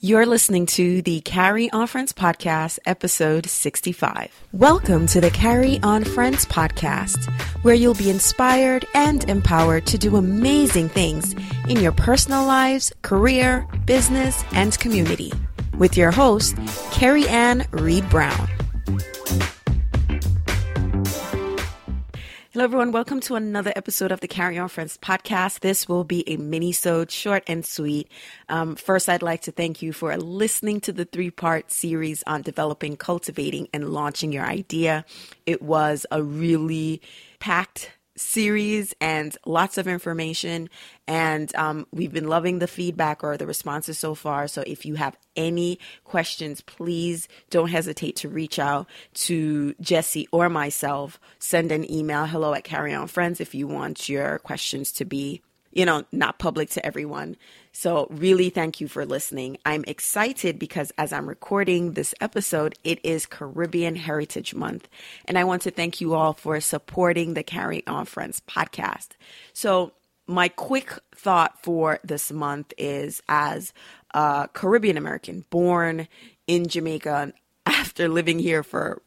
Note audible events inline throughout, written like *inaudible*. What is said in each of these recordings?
You're listening to the Carry On Friends podcast, episode 65. Welcome to the Carry On Friends podcast, where you'll be inspired and empowered to do amazing things in your personal lives, career, business, and community. With your host, Kerry-Ann Reed Brown. Hello, everyone. Welcome to another episode of the Carry On Friends podcast. This will be a mini-sode, short and sweet. Um, first, I'd like to thank you for listening to the three-part series on developing, cultivating, and launching your idea. It was a really packed series and lots of information. And um, we've been loving the feedback or the responses so far. So if you have any questions, please don't hesitate to reach out to Jesse or myself. Send an email, hello at Carry On Friends, if you want your questions to be you know, not public to everyone. So, really, thank you for listening. I'm excited because as I'm recording this episode, it is Caribbean Heritage Month. And I want to thank you all for supporting the Carry On Friends podcast. So, my quick thought for this month is as a Caribbean American born in Jamaica *laughs* after living here for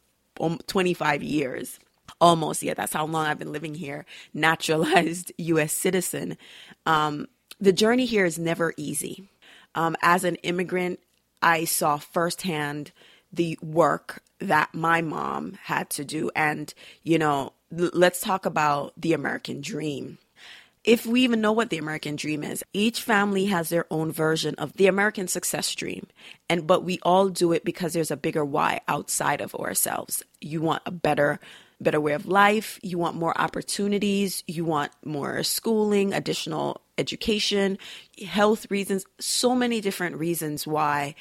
25 years almost yeah that's how long i've been living here naturalized *laughs* us citizen um, the journey here is never easy um, as an immigrant i saw firsthand the work that my mom had to do and you know l- let's talk about the american dream if we even know what the American dream is. Each family has their own version of the American success dream. And but we all do it because there's a bigger why outside of ourselves. You want a better better way of life, you want more opportunities, you want more schooling, additional education, health reasons, so many different reasons why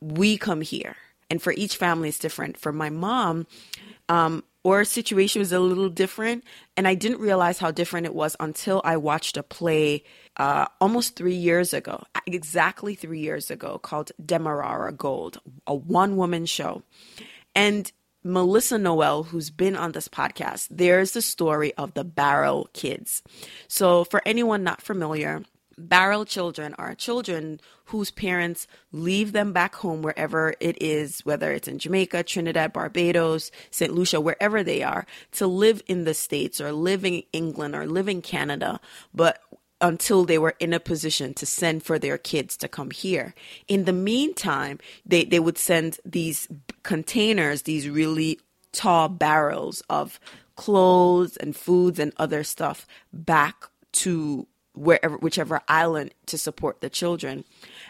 we come here. And for each family, it's different. For my mom, um, our situation was a little different, and I didn't realize how different it was until I watched a play uh, almost three years ago, exactly three years ago, called Demerara Gold, a one woman show. And Melissa Noel, who's been on this podcast, there's the story of the Barrel Kids. So, for anyone not familiar, Barrel children are children whose parents leave them back home wherever it is, whether it's in Jamaica, Trinidad, Barbados, St. Lucia, wherever they are, to live in the States or live in England or live in Canada. But until they were in a position to send for their kids to come here. In the meantime, they, they would send these containers, these really tall barrels of clothes and foods and other stuff back to wherever whichever island to support the children.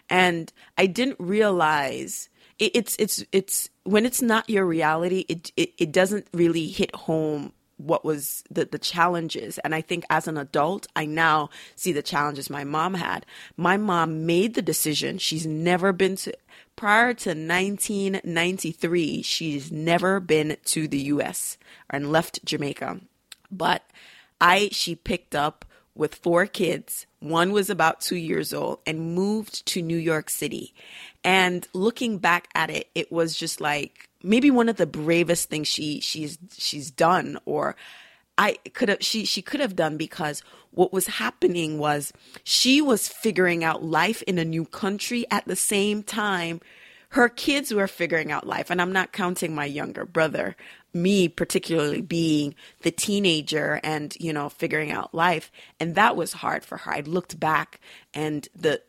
And I didn't realize it, it's it's it's when it's not your reality, it, it it doesn't really hit home what was the, the challenges. And I think as an adult, I now see the challenges my mom had. My mom made the decision. She's never been to, prior to 1993, she's never been to the US and left Jamaica. But I, she picked up with four kids. One was about two years old and moved to New York City. And looking back at it, it was just like maybe one of the bravest things she she's she's done or I could have she she could have done because what was happening was she was figuring out life in a new country at the same time her kids were figuring out life. And I'm not counting my younger brother me particularly being the teenager and you know figuring out life. And that was hard for her. I looked back and the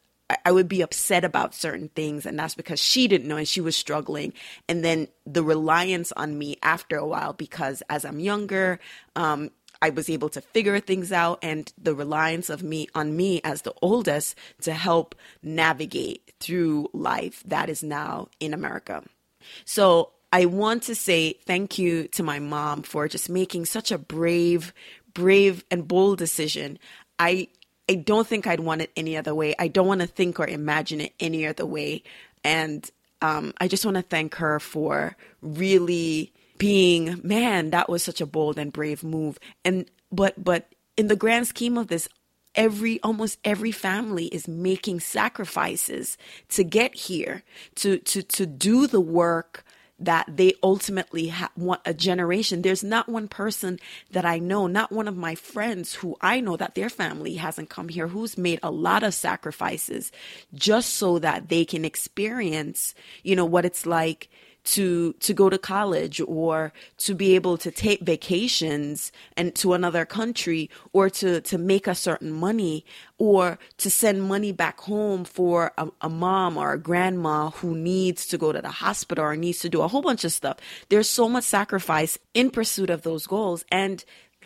I would be upset about certain things, and that's because she didn't know and she was struggling. And then the reliance on me after a while, because as I'm younger, um, I was able to figure things out, and the reliance of me on me as the oldest to help navigate through life that is now in America. So I want to say thank you to my mom for just making such a brave, brave and bold decision. I I don't think I'd want it any other way. I don't want to think or imagine it any other way. And um, I just want to thank her for really being, man, that was such a bold and brave move. And but but in the grand scheme of this, every almost every family is making sacrifices to get here to to to do the work that they ultimately ha- want a generation. There's not one person that I know, not one of my friends who I know that their family hasn't come here, who's made a lot of sacrifices just so that they can experience, you know, what it's like to to go to college or to be able to take vacations and to another country or to to make a certain money or to send money back home for a, a mom or a grandma who needs to go to the hospital or needs to do a whole bunch of stuff. There's so much sacrifice in pursuit of those goals. And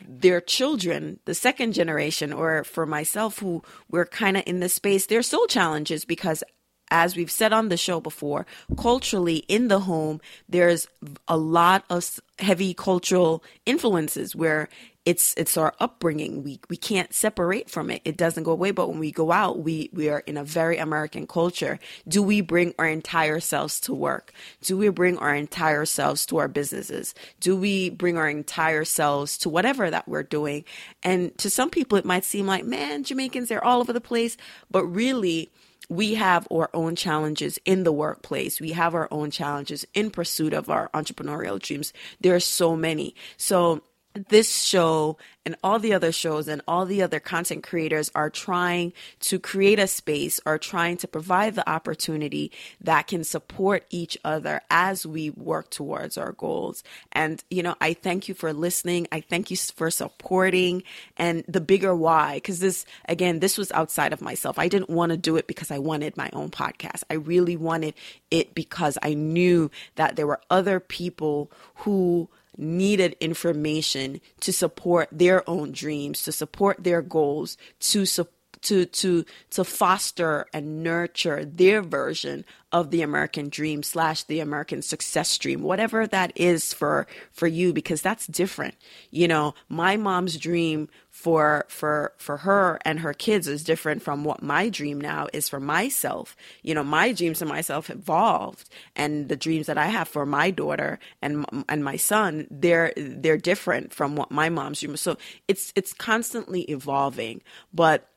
their children, the second generation, or for myself, who we're kind of in this space, there's still challenges because as we've said on the show before, culturally in the home, there's a lot of heavy cultural influences where it's it's our upbringing. We we can't separate from it. It doesn't go away. But when we go out, we we are in a very American culture. Do we bring our entire selves to work? Do we bring our entire selves to our businesses? Do we bring our entire selves to whatever that we're doing? And to some people, it might seem like, man, Jamaicans, they're all over the place. But really, we have our own challenges in the workplace. We have our own challenges in pursuit of our entrepreneurial dreams. There are so many. So this show and all the other shows and all the other content creators are trying to create a space or trying to provide the opportunity that can support each other as we work towards our goals. And, you know, I thank you for listening. I thank you for supporting and the bigger why, because this, again, this was outside of myself. I didn't want to do it because I wanted my own podcast. I really wanted it because I knew that there were other people who needed information to support their own dreams, to support their goals, to support to to to foster and nurture their version of the American dream slash the American success dream, whatever that is for for you, because that's different. You know, my mom's dream for for for her and her kids is different from what my dream now is for myself. You know, my dreams for myself evolved, and the dreams that I have for my daughter and and my son, they're they're different from what my mom's dream. So it's it's constantly evolving, but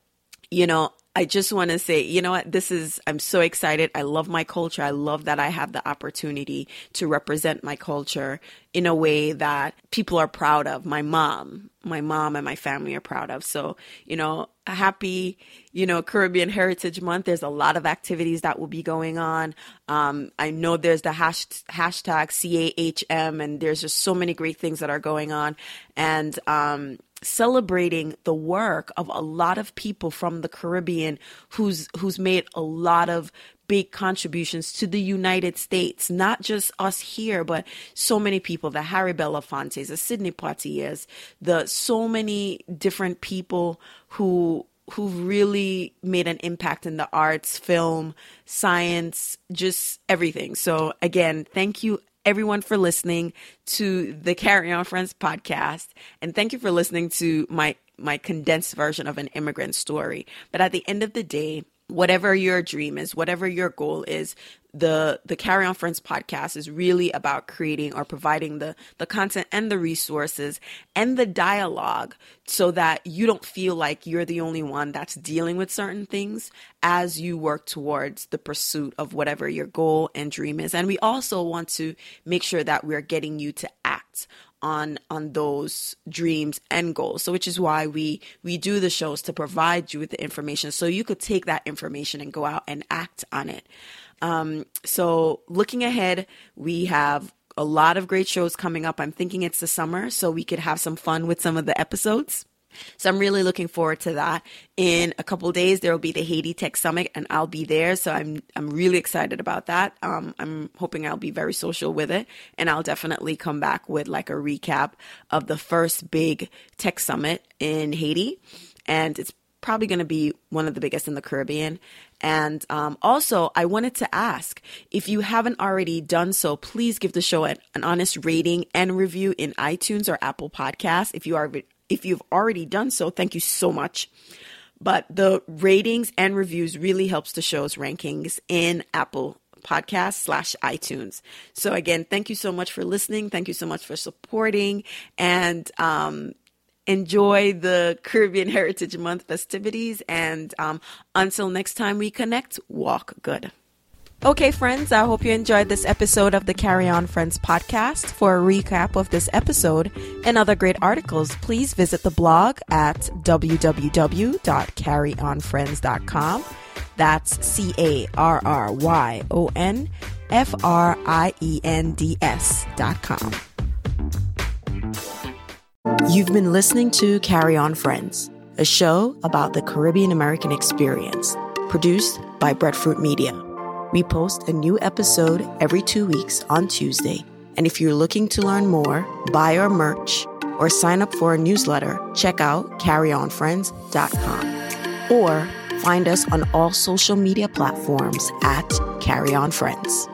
you know, I just want to say, you know what? This is, I'm so excited. I love my culture. I love that I have the opportunity to represent my culture in a way that people are proud of. My mom, my mom and my family are proud of. So, you know, happy, you know, Caribbean Heritage Month. There's a lot of activities that will be going on. Um, I know there's the hash, hashtag CAHM and there's just so many great things that are going on. And, um, celebrating the work of a lot of people from the Caribbean who's who's made a lot of big contributions to the United States, not just us here, but so many people, the Harry Belafontes, the Sidney Poitiers, the so many different people who who really made an impact in the arts, film, science, just everything. So again, thank you everyone for listening to the Carry On Friends podcast. And thank you for listening to my, my condensed version of an immigrant story. But at the end of the day, whatever your dream is, whatever your goal is, the the Carry On Friends podcast is really about creating or providing the the content and the resources and the dialogue so that you don't feel like you're the only one that's dealing with certain things as you work towards the pursuit of whatever your goal and dream is. And we also want to make sure that we're getting you to act on on those dreams and goals. So which is why we we do the shows to provide you with the information. So you could take that information and go out and act on it um, so looking ahead we have a lot of great shows coming up i'm thinking it's the summer so we could have some fun with some of the episodes so I'm really looking forward to that. In a couple days, there will be the Haiti Tech Summit, and I'll be there. So I'm I'm really excited about that. Um, I'm hoping I'll be very social with it, and I'll definitely come back with like a recap of the first big tech summit in Haiti, and it's probably going to be one of the biggest in the Caribbean. And um, also, I wanted to ask if you haven't already done so, please give the show an, an honest rating and review in iTunes or Apple Podcasts. If you are if you've already done so, thank you so much. But the ratings and reviews really helps the show's rankings in Apple podcast slash iTunes. So again, thank you so much for listening. Thank you so much for supporting and um, enjoy the Caribbean Heritage Month festivities. And um, until next time we connect, walk good. Okay, friends, I hope you enjoyed this episode of the Carry On Friends podcast. For a recap of this episode and other great articles, please visit the blog at www.carryonfriends.com. That's C A R R Y O N F R I E N D S dot com. You've been listening to Carry On Friends, a show about the Caribbean American experience, produced by Breadfruit Media. We post a new episode every two weeks on Tuesday. And if you're looking to learn more, buy our merch, or sign up for a newsletter, check out carryonfriends.com or find us on all social media platforms at Carry On Friends.